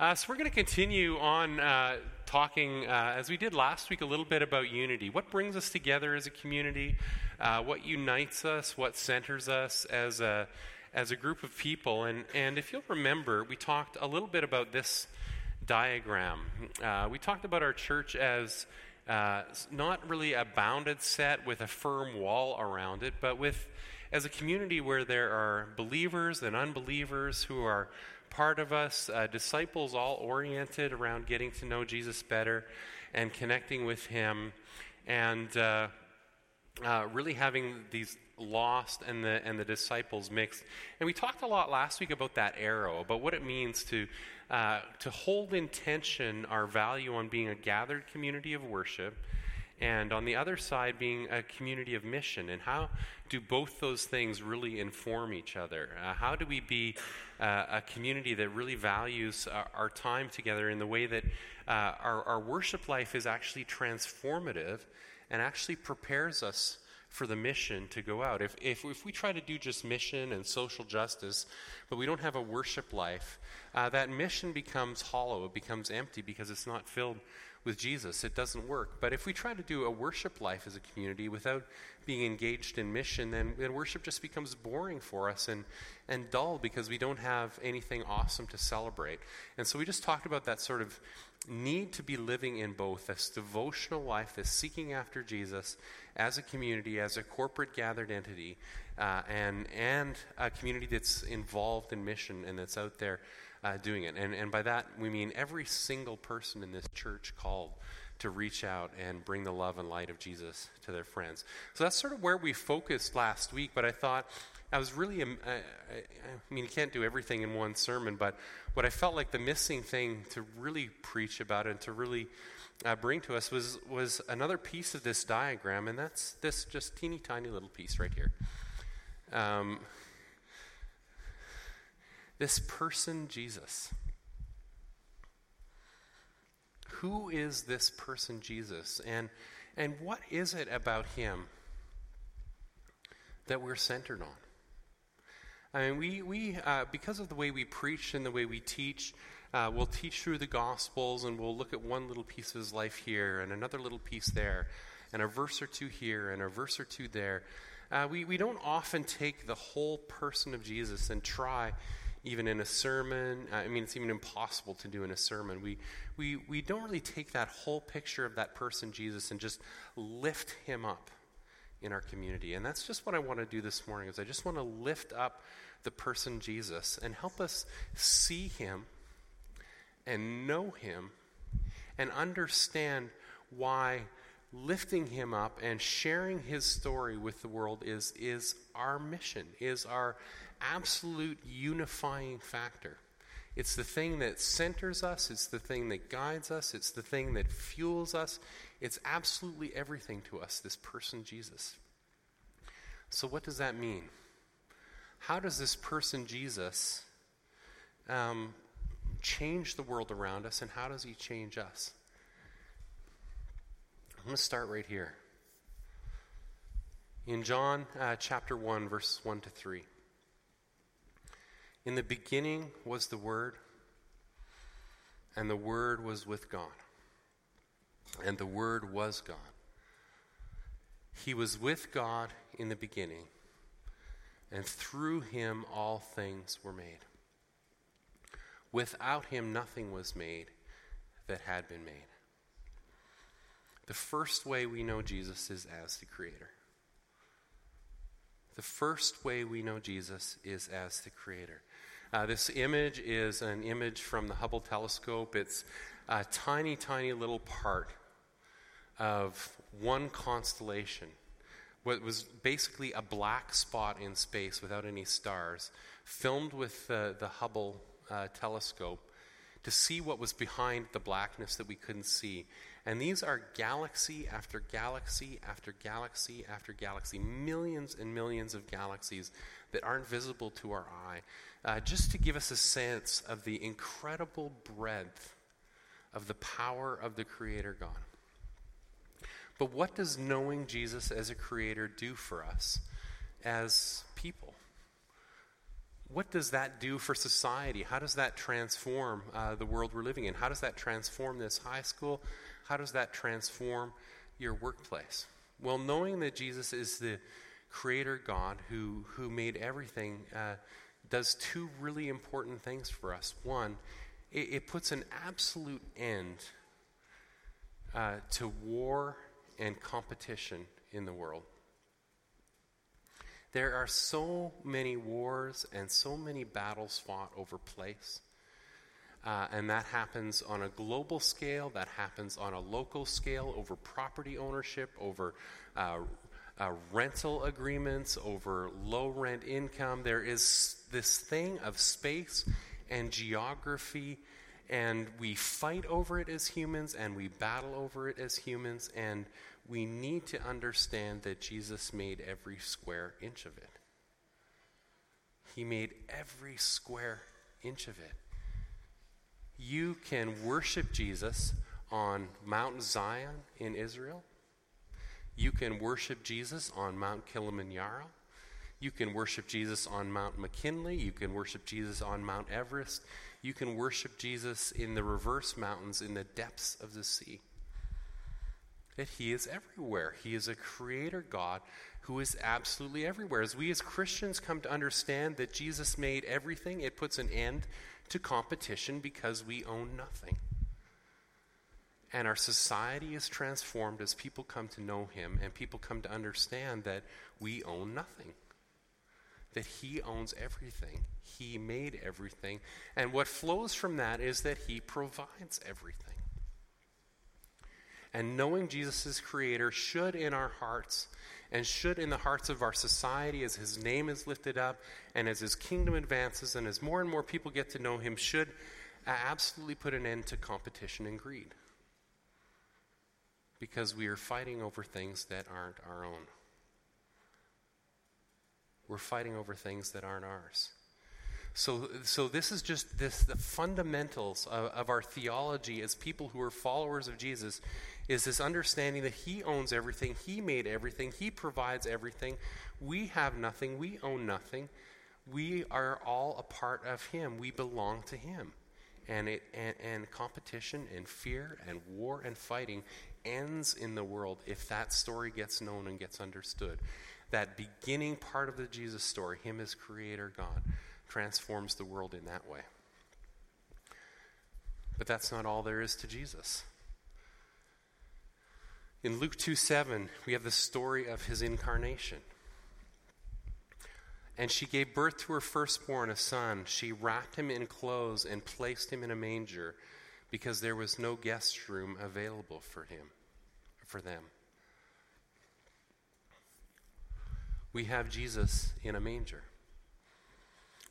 Uh, so, we're going to continue on uh, talking, uh, as we did last week, a little bit about unity. What brings us together as a community? Uh, what unites us? What centers us as a, as a group of people? And, and if you'll remember, we talked a little bit about this diagram. Uh, we talked about our church as uh, not really a bounded set with a firm wall around it, but with as a community where there are believers and unbelievers who are part of us, uh, disciples all oriented around getting to know Jesus better and connecting with Him, and uh, uh, really having these lost and the and the disciples mixed. And we talked a lot last week about that arrow, about what it means to uh, to hold in tension our value on being a gathered community of worship and on the other side being a community of mission and how do both those things really inform each other uh, how do we be uh, a community that really values our, our, time together in the way that uh, our, our worship life is actually transformative and actually prepares us for the mission to go out. If, if, if, we try to do just mission and social justice, but we don't have a worship life, uh, that mission becomes hollow. It becomes empty because it's not filled with Jesus. It doesn't work. But if we try to do a worship life as a community without being engaged in mission, then, then worship just becomes boring for us and, and dull because we don't have anything awesome to celebrate. And so we just talked about that sort of need to be living in both this devotional life, this seeking after Jesus as a community, as a corporate gathered entity, uh, and, and a community that's involved in mission and that's out there uh, doing it. And, and by that, we mean every single person in this church called to reach out and bring the love and light of Jesus to their friends. So that's sort of where we focused last week, but I thought I was really, um, I, I mean, you can't do everything in one sermon, but what I felt like the missing thing to really preach about and to really uh, bring to us was, was another piece of this diagram, and that's this just teeny tiny little piece right here. Um, this person, Jesus. Who is this person, Jesus? And, and what is it about him that we're centered on? I mean, we, we uh, because of the way we preach and the way we teach, uh, we'll teach through the Gospels and we'll look at one little piece of his life here and another little piece there, and a verse or two here and a verse or two there. Uh, we, we don't often take the whole person of Jesus and try even in a sermon. I mean, it's even impossible to do in a sermon. We, we, we don't really take that whole picture of that person, Jesus, and just lift him up in our community. And that's just what I want to do this morning is I just want to lift up the person Jesus and help us see him and know him and understand why lifting him up and sharing his story with the world is, is our mission, is our absolute unifying factor. It's the thing that centers us, it's the thing that guides us, it's the thing that fuels us. It's absolutely everything to us, this person, Jesus. So, what does that mean? How does this person, Jesus, um, change the world around us, and how does he change us? I'm going to start right here. In John uh, chapter 1, verses 1 to 3. In the beginning was the Word, and the Word was with God, and the Word was God. He was with God in the beginning, and through him all things were made. Without him, nothing was made that had been made. The first way we know Jesus is as the Creator. The first way we know Jesus is as the Creator. Uh, this image is an image from the Hubble telescope. It's a tiny, tiny little part of one constellation. What was basically a black spot in space without any stars, filmed with the, the Hubble uh, telescope to see what was behind the blackness that we couldn't see. And these are galaxy after galaxy after galaxy after galaxy, millions and millions of galaxies that aren't visible to our eye, uh, just to give us a sense of the incredible breadth of the power of the Creator God. But what does knowing Jesus as a Creator do for us as people? What does that do for society? How does that transform uh, the world we're living in? How does that transform this high school? How does that transform your workplace? Well, knowing that Jesus is the creator God who, who made everything uh, does two really important things for us. One, it, it puts an absolute end uh, to war and competition in the world. There are so many wars and so many battles fought over place. Uh, and that happens on a global scale, that happens on a local scale, over property ownership, over uh, uh, rental agreements, over low rent income. There is this thing of space and geography, and we fight over it as humans, and we battle over it as humans, and we need to understand that Jesus made every square inch of it. He made every square inch of it. You can worship Jesus on Mount Zion in Israel. You can worship Jesus on Mount Kilimanjaro. You can worship Jesus on Mount McKinley. You can worship Jesus on Mount Everest. You can worship Jesus in the reverse mountains in the depths of the sea that He is everywhere. He is a creator God who is absolutely everywhere. As we as Christians come to understand that Jesus made everything, it puts an end to competition because we own nothing. And our society is transformed as people come to know Him and people come to understand that we own nothing. That He owns everything. He made everything. And what flows from that is that He provides everything. And knowing Jesus as creator should in our hearts and should in the hearts of our society as his name is lifted up and as his kingdom advances and as more and more people get to know him should absolutely put an end to competition and greed. Because we are fighting over things that aren't our own. We're fighting over things that aren't ours. So, so this is just this the fundamentals of, of our theology as people who are followers of Jesus is this understanding that He owns everything, He made everything, He provides everything. We have nothing, we own nothing. We are all a part of Him, we belong to Him. And, it, and, and competition and fear and war and fighting ends in the world if that story gets known and gets understood. That beginning part of the Jesus story, Him as Creator God, transforms the world in that way. But that's not all there is to Jesus. In Luke 2 7, we have the story of his incarnation. And she gave birth to her firstborn, a son. She wrapped him in clothes and placed him in a manger because there was no guest room available for him, for them. We have Jesus in a manger.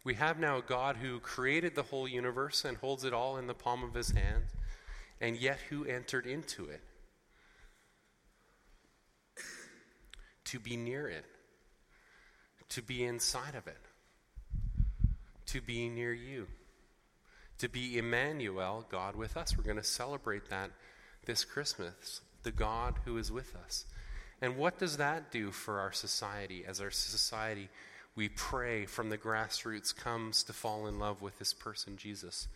We have now a God who created the whole universe and holds it all in the palm of his hand, and yet who entered into it to be near it, to be inside of it, to be near you, to be Emmanuel, God with us. We're going to celebrate that this Christmas, the God who is with us. And what does that do for our society? As our society, we pray from the grassroots comes to fall in love with this person, Jesus.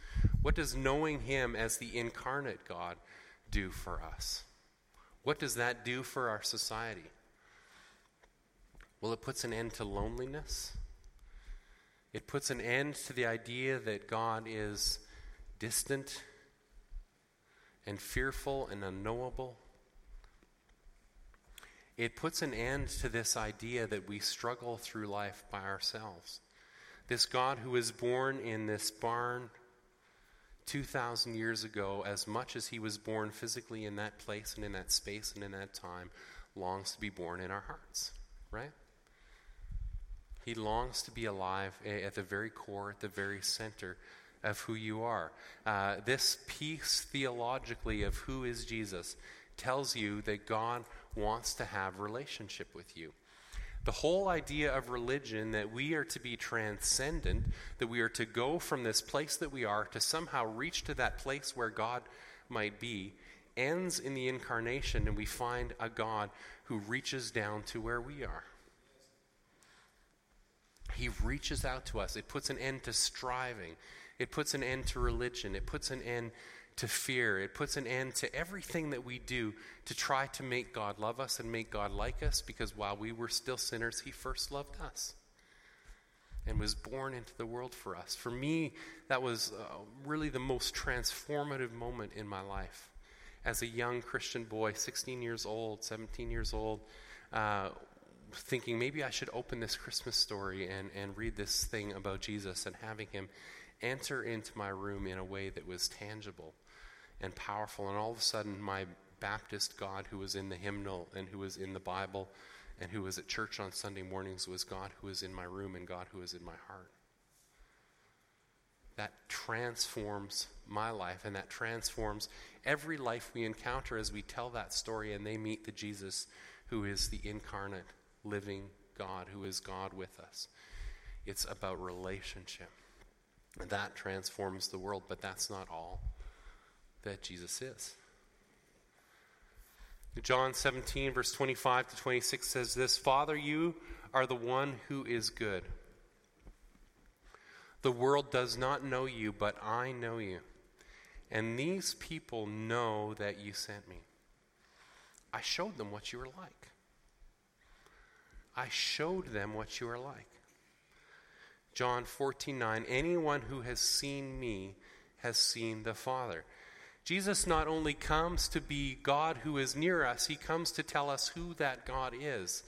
What does knowing him as the incarnate God do for us? What does that do for our society? Well, it puts an end to loneliness. It puts an end to the idea that God is distant and fearful and unknowable. It puts an end to this idea that we struggle through life by ourselves. This God who was born in this barn 2,000 years ago, as much as he was born physically in that place and in that space and in that time, longs to be born in our hearts, right? He longs to be alive at the very core, at the very center of who you are. Uh, this piece theologically of who is Jesus tells you that God wants to have relationship with you. The whole idea of religion that we are to be transcendent, that we are to go from this place that we are to somehow reach to that place where God might be, ends in the incarnation, and we find a God who reaches down to where we are. He reaches out to us. It puts an end to striving. It puts an end to religion. It puts an end to fear. It puts an end to everything that we do to try to make God love us and make God like us because while we were still sinners, He first loved us and was born into the world for us. For me, that was uh, really the most transformative moment in my life. As a young Christian boy, 16 years old, 17 years old, uh, thinking maybe I should open this Christmas story and, and read this thing about Jesus and having him enter into my room in a way that was tangible and powerful. And all of a sudden, my Baptist God, who was in the hymnal and who was in the Bible and who was at church on Sunday mornings, was God who was in my room and God who was in my heart. That transforms my life, and that transforms every life we encounter as we tell that story and they meet the Jesus who is the incarnate, living God, who is God with us. It's about relationship. And that transforms the world, but that's not all that Jesus is. John 17, verse 25 to 26 says this Father, you are the one who is good. The world does not know you, but I know you. And these people know that you sent me. I showed them what you were like. I showed them what you are like. John 14, 9. Anyone who has seen me has seen the Father. Jesus not only comes to be God who is near us, he comes to tell us who that God is.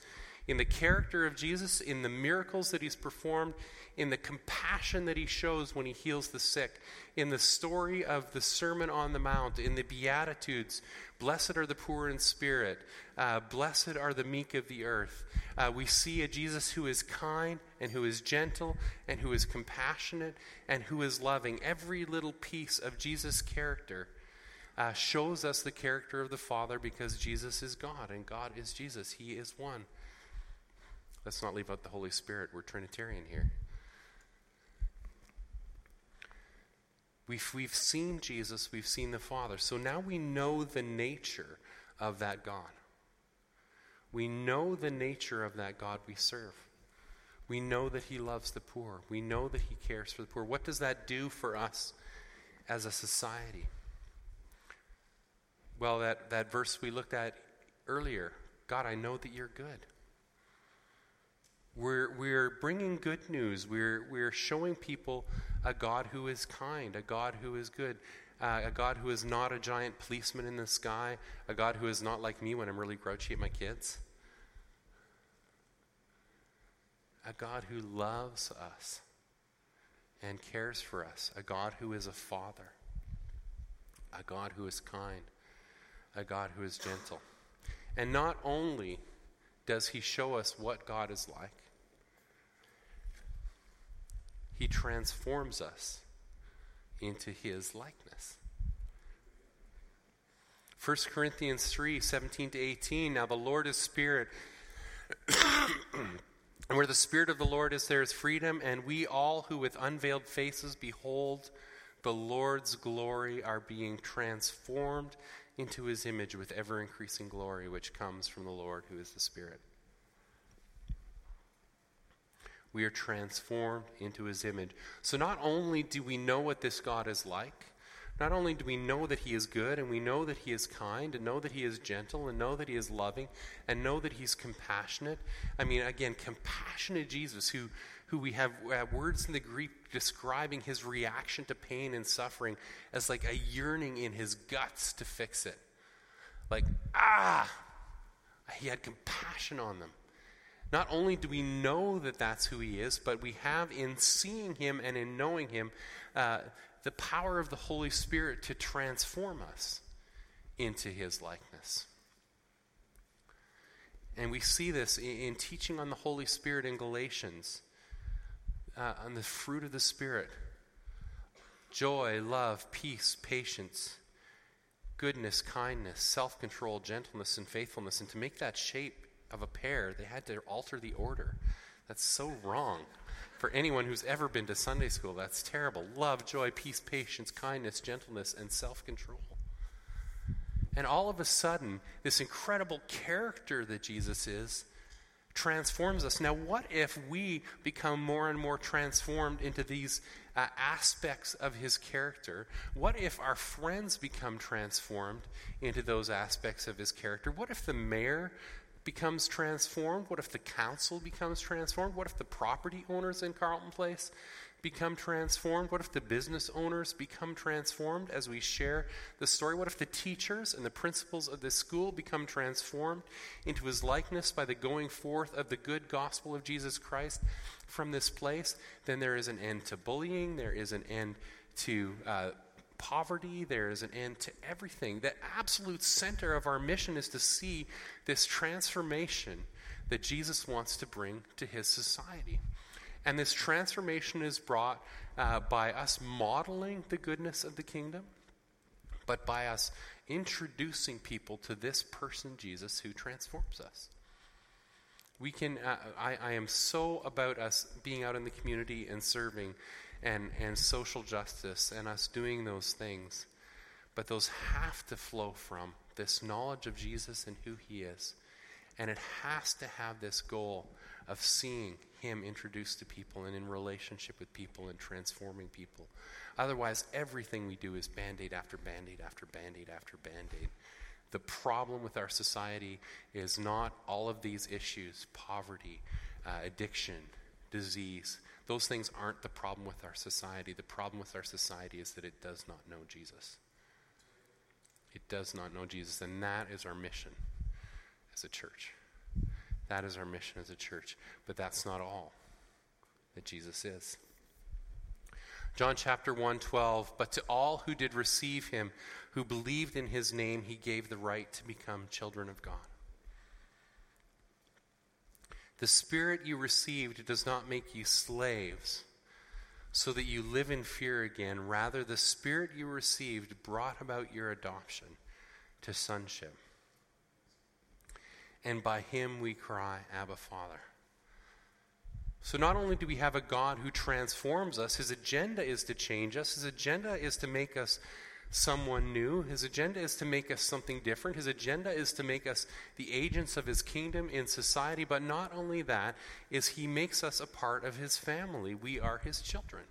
In the character of Jesus, in the miracles that he's performed, in the compassion that he shows when he heals the sick, in the story of the Sermon on the Mount, in the Beatitudes, blessed are the poor in spirit, uh, blessed are the meek of the earth. Uh, we see a Jesus who is kind and who is gentle and who is compassionate and who is loving. Every little piece of Jesus' character uh, shows us the character of the Father because Jesus is God and God is Jesus. He is one. Let's not leave out the Holy Spirit. We're Trinitarian here. We've, we've seen Jesus, we've seen the Father. So now we know the nature of that God. We know the nature of that God we serve. We know that He loves the poor. We know that He cares for the poor. What does that do for us as a society? Well, that, that verse we looked at earlier God, I know that you're good. We're, we're bringing good news. We're, we're showing people a God who is kind, a God who is good, uh, a God who is not a giant policeman in the sky, a God who is not like me when I'm really grouchy at my kids. A God who loves us and cares for us, a God who is a father, a God who is kind, a God who is gentle. And not only does he show us what God is like, he transforms us into his likeness. 1 Corinthians 3 17 to 18. Now the Lord is Spirit. and where the Spirit of the Lord is, there is freedom. And we all who with unveiled faces behold the Lord's glory are being transformed into his image with ever increasing glory, which comes from the Lord who is the Spirit. We are transformed into his image. So not only do we know what this God is like, not only do we know that he is good and we know that he is kind and know that he is gentle and know that he is loving and know that he's compassionate. I mean, again, compassionate Jesus who, who we have words in the Greek describing his reaction to pain and suffering as like a yearning in his guts to fix it. Like, ah, he had compassion on them. Not only do we know that that's who he is, but we have in seeing him and in knowing him uh, the power of the Holy Spirit to transform us into his likeness. And we see this in, in teaching on the Holy Spirit in Galatians, uh, on the fruit of the Spirit joy, love, peace, patience, goodness, kindness, self control, gentleness, and faithfulness. And to make that shape of a pear, they had to alter the order. That's so wrong. For anyone who's ever been to Sunday school, that's terrible. Love, joy, peace, patience, kindness, gentleness, and self control. And all of a sudden, this incredible character that Jesus is transforms us. Now, what if we become more and more transformed into these uh, aspects of his character? What if our friends become transformed into those aspects of his character? What if the mayor becomes transformed? What if the council becomes transformed? What if the property owners in Carleton Place become transformed? What if the business owners become transformed as we share the story? What if the teachers and the principals of this school become transformed into his likeness by the going forth of the good gospel of Jesus Christ from this place? Then there is an end to bullying, there is an end to uh, poverty, there is an end to everything. The absolute center of our mission is to see this transformation that Jesus wants to bring to his society. And this transformation is brought uh, by us modeling the goodness of the kingdom, but by us introducing people to this person, Jesus, who transforms us. We can, uh, I, I am so about us being out in the community and serving and, and social justice and us doing those things. But those have to flow from this knowledge of Jesus and who he is. And it has to have this goal of seeing him introduced to people and in relationship with people and transforming people. Otherwise, everything we do is band aid after band aid after band aid after band aid. The problem with our society is not all of these issues poverty, uh, addiction, disease. Those things aren't the problem with our society. The problem with our society is that it does not know Jesus. It does not know Jesus, and that is our mission as a church. That is our mission as a church. But that's not all that Jesus is. John chapter 1 12, but to all who did receive him, who believed in his name, he gave the right to become children of God. The spirit you received does not make you slaves so that you live in fear again. Rather, the spirit you received brought about your adoption to sonship and by him we cry, Abba, Father. So, not only do we have a God who transforms us, his agenda is to change us, his agenda is to make us someone new, his agenda is to make us something different, his agenda is to make us the agents of his kingdom in society. But not only that, is he makes us a part of his family. We are his children.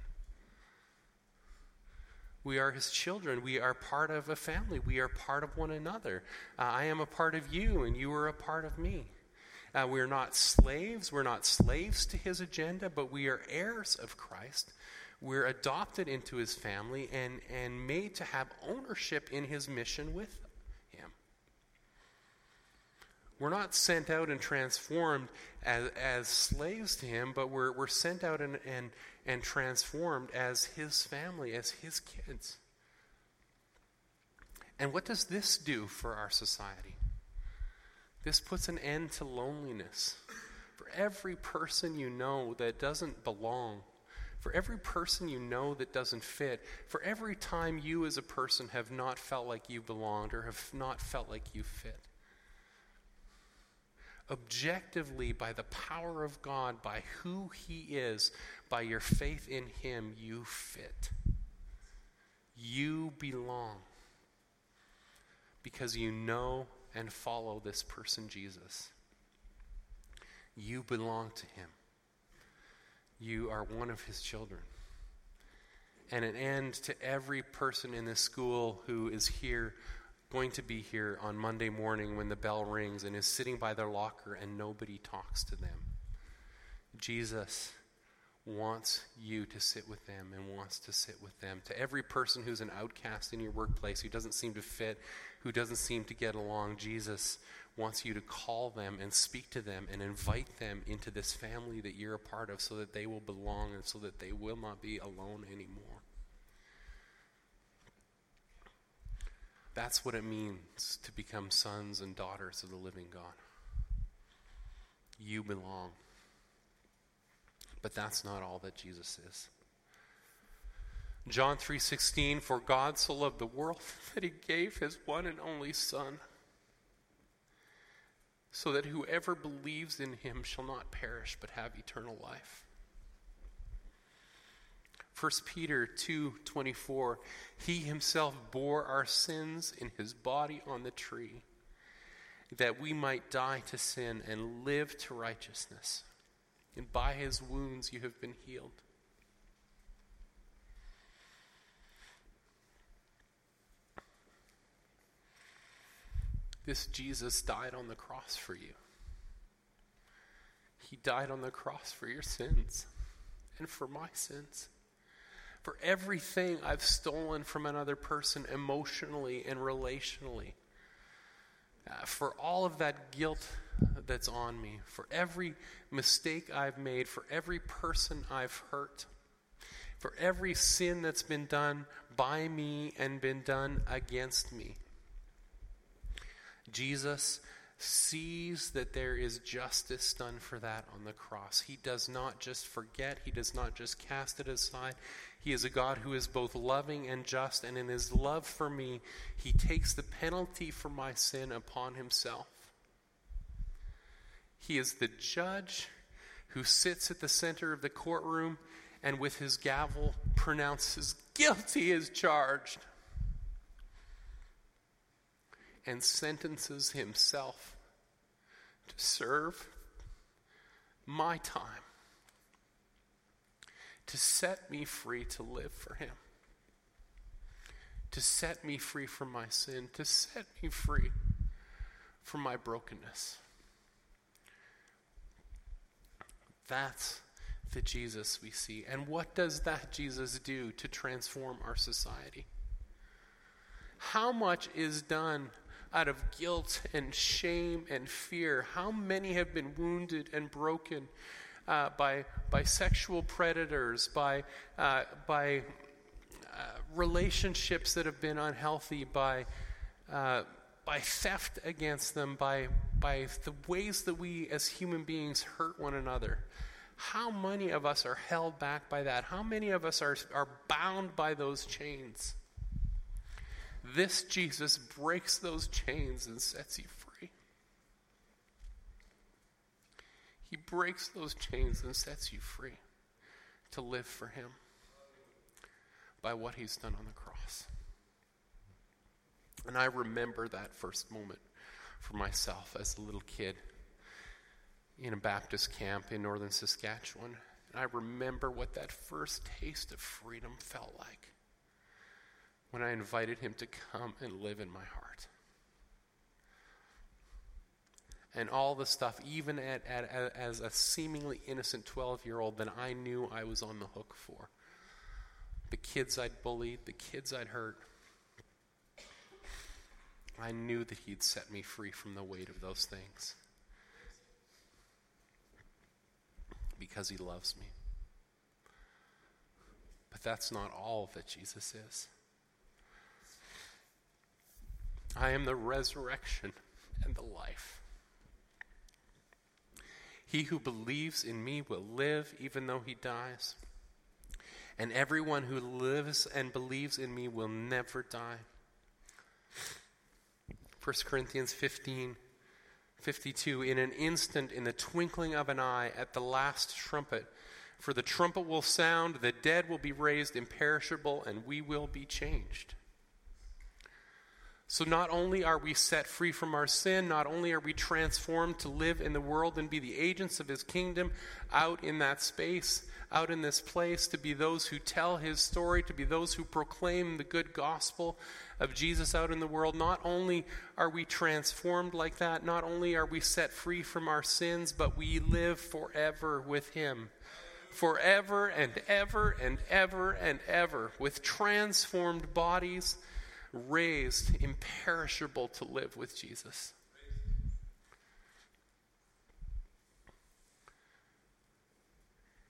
We are his children. We are part of a family. We are part of one another. Uh, I am a part of you, and you are a part of me. Uh, we're not slaves. We're not slaves to his agenda, but we are heirs of Christ. We're adopted into his family and, and made to have ownership in his mission with him. We're not sent out and transformed as, as slaves to him, but we're, we're sent out and, and, and transformed as his family, as his kids. And what does this do for our society? This puts an end to loneliness. For every person you know that doesn't belong, for every person you know that doesn't fit, for every time you as a person have not felt like you belonged or have not felt like you fit objectively by the power of God, by who He is, by your faith in Him, you fit. You belong because you know and follow this person, Jesus. You belong to Him. You are one of His children. And an end to every person in this school who is here going to be here on Monday morning when the bell rings and is sitting by their locker and nobody talks to them. Jesus wants you to sit with them and wants to sit with them. To every person who's an outcast in your workplace, who doesn't seem to fit, who doesn't seem to get along, Jesus wants you to call them and speak to them and invite them into this family that you're a part of so that they will belong and so that they will not be alone anymore. That's what it means to become sons and daughters of the living God. You belong. But that's not all that Jesus is. John 3:16 for God so loved the world that he gave his one and only son so that whoever believes in him shall not perish but have eternal life. 1 Peter 2:24 He himself bore our sins in his body on the tree that we might die to sin and live to righteousness. And by his wounds you have been healed. This Jesus died on the cross for you. He died on the cross for your sins and for my sins. For everything I've stolen from another person emotionally and relationally. Uh, for all of that guilt that's on me. For every mistake I've made. For every person I've hurt. For every sin that's been done by me and been done against me. Jesus sees that there is justice done for that on the cross. He does not just forget, He does not just cast it aside. He is a God who is both loving and just, and in His love for me, He takes the penalty for my sin upon Himself. He is the judge who sits at the center of the courtroom and with his gavel pronounces guilty as charged and sentences himself to serve my time, to set me free to live for him, to set me free from my sin, to set me free from my brokenness. That's the Jesus we see. And what does that Jesus do to transform our society? How much is done out of guilt and shame and fear. How many have been wounded and broken uh, by, by sexual predators, by, uh, by uh, relationships that have been unhealthy, by, uh, by theft against them, by, by the ways that we as human beings hurt one another? How many of us are held back by that? How many of us are, are bound by those chains? This Jesus breaks those chains and sets you free. He breaks those chains and sets you free to live for Him by what He's done on the cross. And I remember that first moment for myself as a little kid in a Baptist camp in northern Saskatchewan. And I remember what that first taste of freedom felt like when I invited him to come and live in my heart. And all the stuff, even at, at, at as a seemingly innocent 12 year old, that I knew I was on the hook for. The kids I'd bullied, the kids I'd hurt. I knew that He'd set me free from the weight of those things. Because He loves me. But that's not all that Jesus is. I am the resurrection and the life. He who believes in me will live even though he dies. And everyone who lives and believes in me will never die. 1 Corinthians 15 52 In an instant, in the twinkling of an eye, at the last trumpet, for the trumpet will sound, the dead will be raised imperishable, and we will be changed. So, not only are we set free from our sin, not only are we transformed to live in the world and be the agents of His kingdom out in that space, out in this place, to be those who tell His story, to be those who proclaim the good gospel of Jesus out in the world, not only are we transformed like that, not only are we set free from our sins, but we live forever with Him. Forever and ever and ever and ever, with transformed bodies raised imperishable to live with Jesus.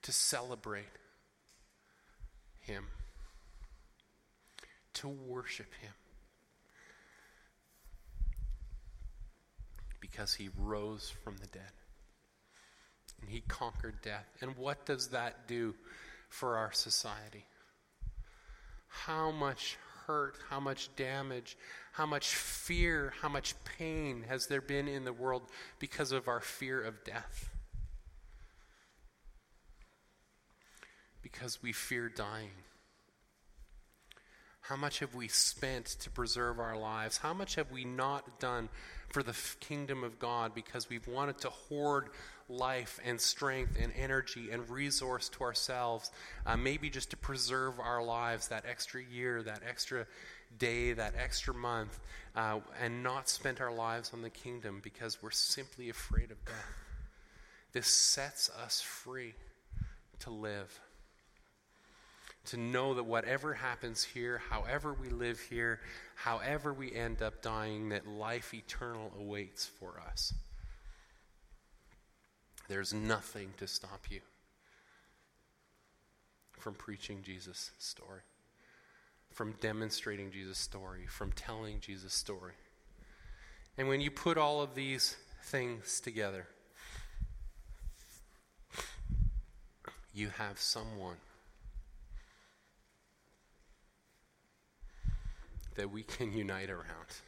To celebrate Him, to worship Him. Because He rose from the dead and He conquered death. And what does that do for our society? How much hurt, how much damage, how much fear, how much pain has there been in the world because of our fear of death? Because we fear dying. How much have we spent to preserve our lives? How much have we not done for the kingdom of God because we've wanted to hoard life and strength and energy and resource to ourselves, uh, maybe just to preserve our lives that extra year, that extra day, that extra month, uh, and not spend our lives on the kingdom because we're simply afraid of death. This sets us free to live to know that whatever happens here, however we live here, however we end up dying, that life eternal awaits for us. There's nothing to stop you from preaching Jesus' story, from demonstrating Jesus' story, from telling Jesus' story. And when you put all of these things together, you have someone that we can unite around.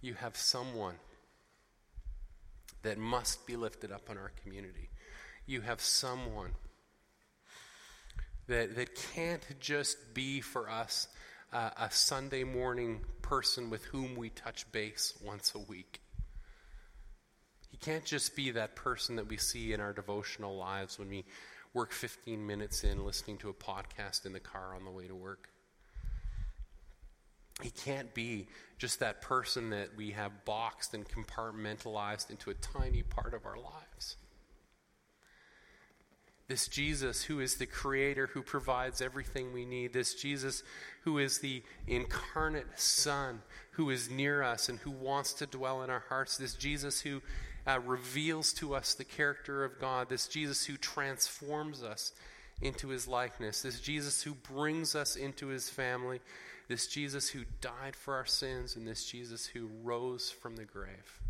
You have someone that must be lifted up in our community. You have someone that, that can't just be for us uh, a Sunday morning person with whom we touch base once a week. He can't just be that person that we see in our devotional lives when we work 15 minutes in listening to a podcast in the car on the way to work. He can't be just that person that we have boxed and compartmentalized into a tiny part of our lives. This Jesus who is the creator, who provides everything we need. This Jesus who is the incarnate Son, who is near us and who wants to dwell in our hearts. This Jesus who uh, reveals to us the character of God. This Jesus who transforms us into his likeness. This Jesus who brings us into his family this Jesus who died for our sins and this Jesus who rose from the grave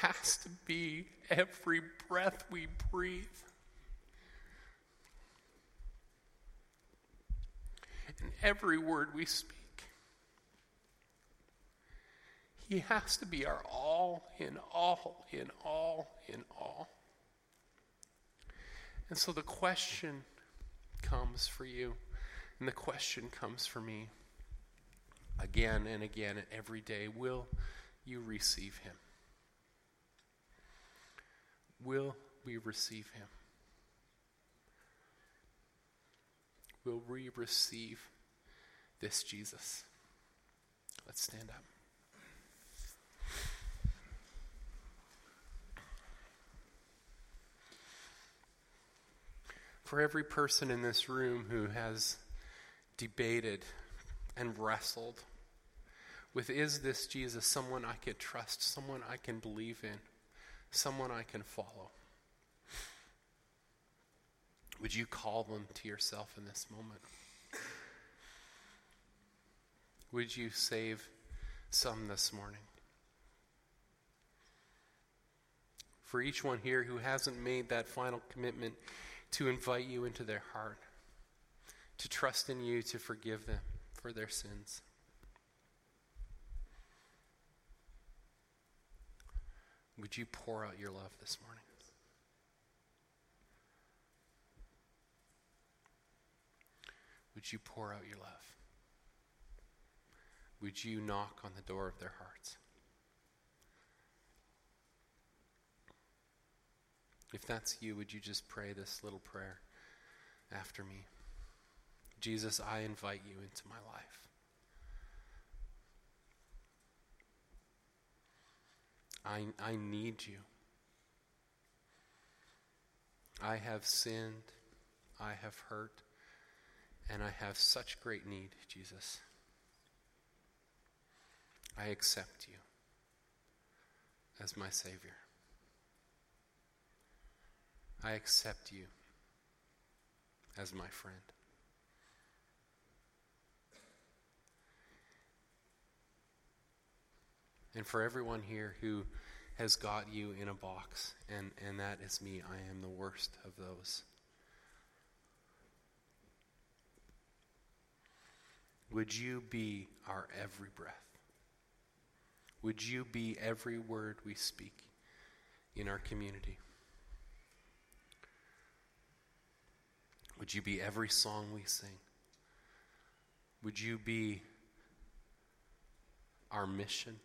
has to be every breath we breathe. And every word we speak. He has to be our all in all, in all, in all. And so the question comes for you. And the question comes for me again and again and every day will you receive him? Will we receive him? Will we receive this Jesus? Let's stand up. For every person in this room who has debated and wrestled with is this Jesus someone I can trust, someone I can believe in, someone I can follow? Would you call them to yourself in this moment? Would you save some this morning? For each one here who hasn't made that final commitment to invite you into their heart to trust in you to forgive them for their sins. Would you pour out your love this morning? Would you pour out your love? Would you knock on the door of their hearts? If that's you, would you just pray this little prayer after me? Jesus, I invite you into my life. I, I need you. I have sinned, I have hurt, and I have such great need, Jesus. I accept you as my Savior. I accept you as my friend. And for everyone here who has got you in a box, and, and that is me, I am the worst of those. Would you be our every breath? Would you be every word we speak in our community? Would you be every song we sing? Would you be our mission?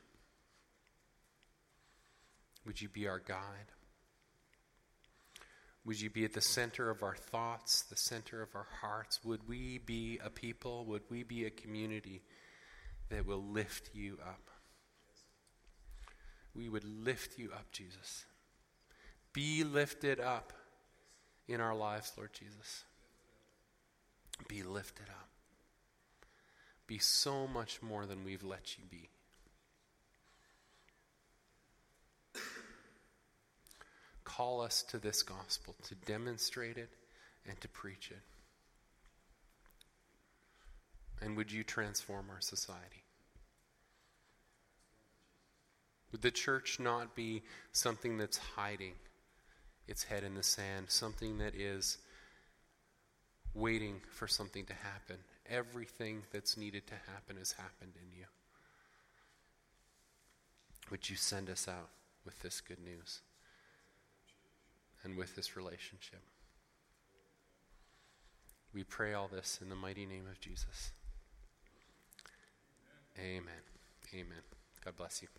Would you be our guide? Would you be at the center of our thoughts, the center of our hearts? Would we be a people? Would we be a community that will lift you up? We would lift you up, Jesus. Be lifted up in our lives, Lord Jesus. Be lifted up. Be so much more than we've let you be. Call us to this gospel, to demonstrate it and to preach it. And would you transform our society? Would the church not be something that's hiding its head in the sand, something that is waiting for something to happen. Everything that's needed to happen has happened in you. Would you send us out with this good news and with this relationship? We pray all this in the mighty name of Jesus. Amen. Amen. God bless you.